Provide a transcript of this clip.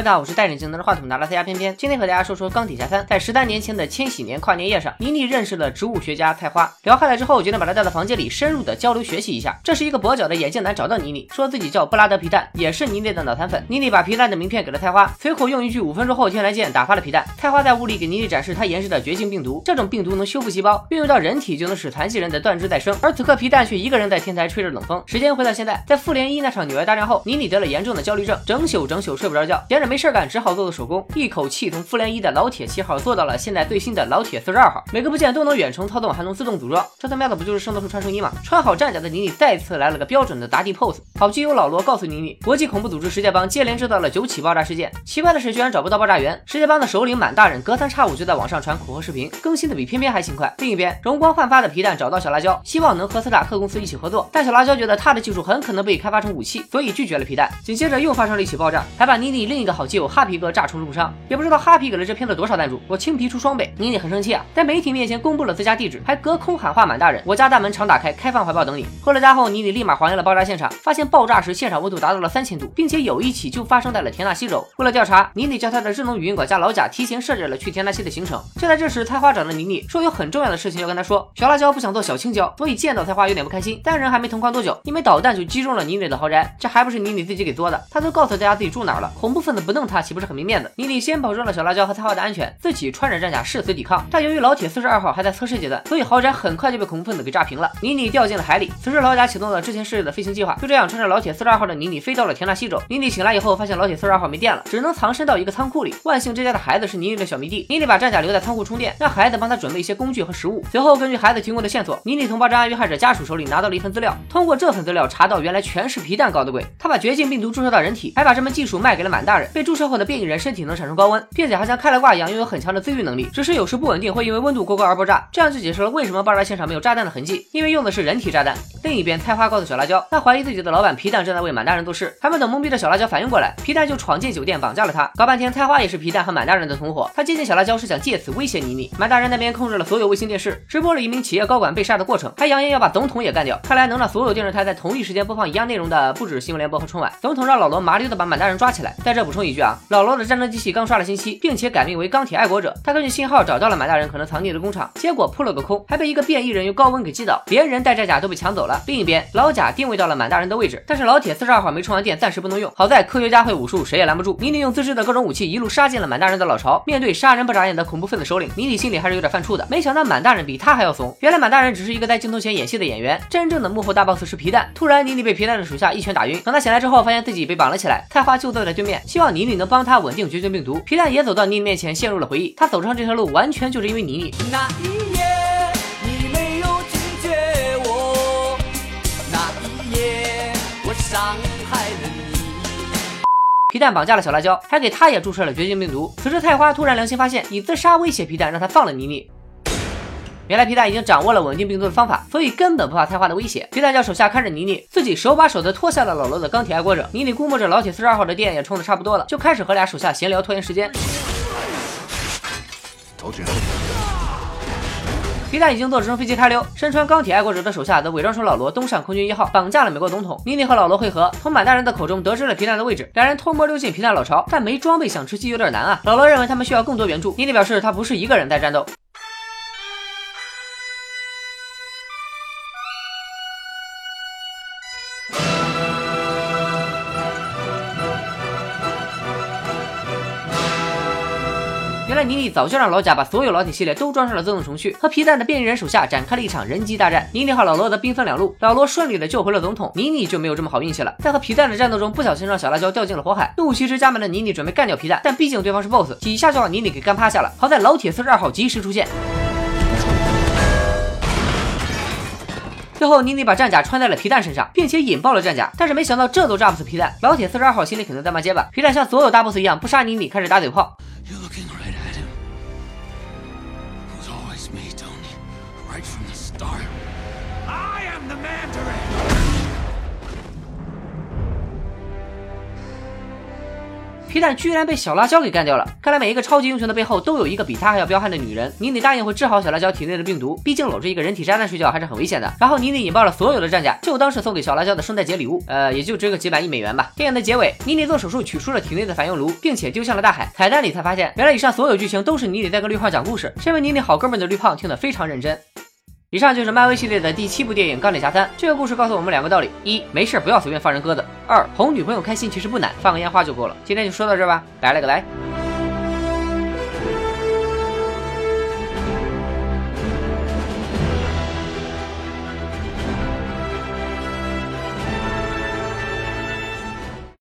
大家好，我是带领镜拿着话筒拿了赛亚偏偏，今天和大家说说钢铁侠三。在十三年前的千禧年跨年夜上，妮妮认识了植物学家菜花，聊开了之后，决定把他带到房间里深入的交流学习一下。这是一个跛脚的眼镜男找到妮妮，说自己叫布拉德皮蛋，也是妮妮的脑残粉。妮妮把皮蛋的名片给了菜花，随口用一句五分钟后天来见打发了皮蛋。菜花在屋里给妮妮展示他研制的绝境病毒，这种病毒能修复细胞，运用到人体就能使残疾人的断肢再生。而此刻皮蛋却一个人在天台吹着冷风。时间回到现在，在复联一那场纽约大战后，妮妮得了严重的焦虑症，整宿整宿睡不着觉，闲着没事干，只好做做手工，一口气从复联一的老铁七号做到了现在最新的老铁四十二号，每个部件都能远程操纵，还能自动组装，这他喵的不就是圣斗士穿圣衣吗？穿好战甲的妮妮再次来了个标准的打底 pose。好基友老罗告诉妮妮，国际恐怖组织世界帮接连制造了九起爆炸事件，奇怪的是居然找不到爆炸源。世界帮的首领满大人隔三差五就在网上传恐吓视频，更新的比偏偏还勤快。另一边，容光焕发的皮蛋找到小辣椒，希望能和斯塔克公司一起合作，但小辣椒觉得他的技术很可能被开发成武器，所以拒绝了皮蛋。紧接着又发生了一起爆炸，还把妮妮另一个好好基友哈皮哥炸出重伤。也不知道哈皮给了这片子多少赞助，我青皮出双倍。妮妮很生气啊，在媒体面前公布了自家地址，还隔空喊话满大人：“我家大门常打开，开放怀抱等你。”回了家后，妮妮立马还原了爆炸现场，发现爆炸时现场温度达到了三千度，并且有一起就发生在了田纳西州。为了调查，妮妮叫她的智能语音管家老贾提前设置了去田纳西的行程。就在这时，菜花找到妮妮，说有很重要的事情要跟她说。小辣椒不想做小青椒，所以见到菜花有点不开心。三人还没同框多久，一枚导弹就击中了妮妮的豪宅，这还不是妮妮自己给作的？她都告诉大家自己住哪儿了，恐怖分子不弄他岂不是很没面子？妮妮先保证了小辣椒和菜花的安全，自己穿着战甲誓死抵抗。但由于老铁四十二号还在测试阶段，所以豪宅很快就被恐怖分子给炸平了。妮妮掉进了海里。此时老贾启动了之前设置的飞行计划，就这样穿着老铁四十二号的妮妮飞到了田纳西州。妮妮醒来以后，发现老铁四十二号没电了，只能藏身到一个仓库里。万幸这家的孩子是妮妮的小迷弟，妮妮把战甲留在仓库充电，让孩子帮他准备一些工具和食物。随后根据孩子提供的线索，妮妮从爆炸案遇害者家属手里拿到了一份资料，通过这份资料查到原来全是皮蛋搞的鬼。他把绝境病毒注射到人体，还把这门技术卖给了满大人。被注射后的变异人身体能产生高温，并且还像开了挂一样拥有很强的自愈能力，只是有时不稳定，会因为温度过高而爆炸。这样就解释了为什么爆炸现场没有炸弹的痕迹，因为用的是人体炸弹。另一边，菜花告诉小辣椒，他怀疑自己的老板皮蛋正在为满大人做事。还没等懵逼的小辣椒反应过来，皮蛋就闯进酒店绑架了他。搞半天，菜花也是皮蛋和满大人的同伙。他接近小辣椒是想借此威胁妮妮。满大人那边控制了所有卫星电视，直播了一名企业高管被杀的过程，还扬言要把总统也干掉。看来能让所有电视台在同一时间播放一样内容的，不止新闻联播和春晚。总统让老罗麻溜的把满大人抓起来。在这补充一句啊，老罗的战争机器刚刷了新息，并且改名为钢铁爱国者。他根据信号找到了满大人可能藏匿的工厂，结果扑了个空，还被一个变异人用高温给击倒，连人带战甲都被抢走了。另一边，老贾定位到了满大人的位置，但是老铁四十二号没充完电，暂时不能用。好在科学家会武术，谁也拦不住。妮妮用自制的各种武器一路杀进了满大人的老巢。面对杀人不眨眼的恐怖分子首领，妮妮心里还是有点犯怵的。没想到满大人比他还要怂。原来满大人只是一个在镜头前演戏的演员，真正的幕后大 boss 是皮蛋。突然，妮妮被皮蛋的手下一拳打晕。等他醒来之后，发现自己被绑了起来。菜花就坐在对面，希望妮妮能帮他稳定绝境病毒。皮蛋也走到妮妮面前，陷入了回忆。他走上这条路，完全就是因为妮妮。那一夜，你没有拒绝我，那一夜，我伤害了你。皮蛋绑架了小辣椒，还给他也注射了绝境病毒。此时菜花突然良心发现，以自杀威胁皮蛋，让他放了妮妮。原来皮蛋已经掌握了稳定病毒的方法，所以根本不怕菜花的威胁。皮蛋叫手下看着妮妮，自己手把手的脱下了老罗的钢铁爱国者。妮妮估摸着老铁四十二号的电也充的差不多了，就开始和俩手下闲聊拖延时间。皮蛋已经坐直升飞机开溜，身穿钢铁爱国者的手下则伪装成老罗登上空军一号，绑架了美国总统。妮妮和老罗会合，从满大人的口中得知了皮蛋的位置，两人偷摸溜进皮蛋老巢，但没装备想吃鸡有点难啊。老罗认为他们需要更多援助，妮妮表示他不是一个人在战斗。原来妮妮早就让老贾把所有老铁系列都装上了自动程序，和皮蛋的变异人手下展开了一场人机大战。妮妮和老罗则兵分两路，老罗顺利的救回了总统，妮妮就没有这么好运气了。在和皮蛋的战斗中，不小心让小辣椒掉进了火海，怒气值加满的妮妮准备干掉皮蛋，但毕竟对方是 BOSS，几下就把妮妮给干趴下了。好在老铁四十二号及时出现。最后，妮妮把战甲穿在了皮蛋身上，并且引爆了战甲，但是没想到这都炸不死皮蛋。老铁四十二号心里肯定在骂街吧？皮蛋像所有大 boss 一样，不杀妮妮，开始打嘴炮。Star，I am the Mandarin! 皮蛋居然被小辣椒给干掉了。看来每一个超级英雄的背后都有一个比他还要彪悍的女人。妮妮答应会治好小辣椒体内的病毒，毕竟搂着一个人体渣男睡觉还是很危险的。然后妮妮引爆了所有的战甲，就当是送给小辣椒的圣诞节礼物。呃，也就值个几百亿美元吧。电影的结尾，妮妮做手术取出了体内的反应炉，并且丢向了大海。彩蛋里才发现，原来以上所有剧情都是妮妮在跟绿胖讲故事。身为妮妮好哥们的绿胖听得非常认真。以上就是漫威系列的第七部电影《钢铁侠三》。这个故事告诉我们两个道理：一，没事不要随便放人鸽子；二，哄女朋友开心其实不难，放个烟花就够了。今天就说到这儿吧，拜了个来。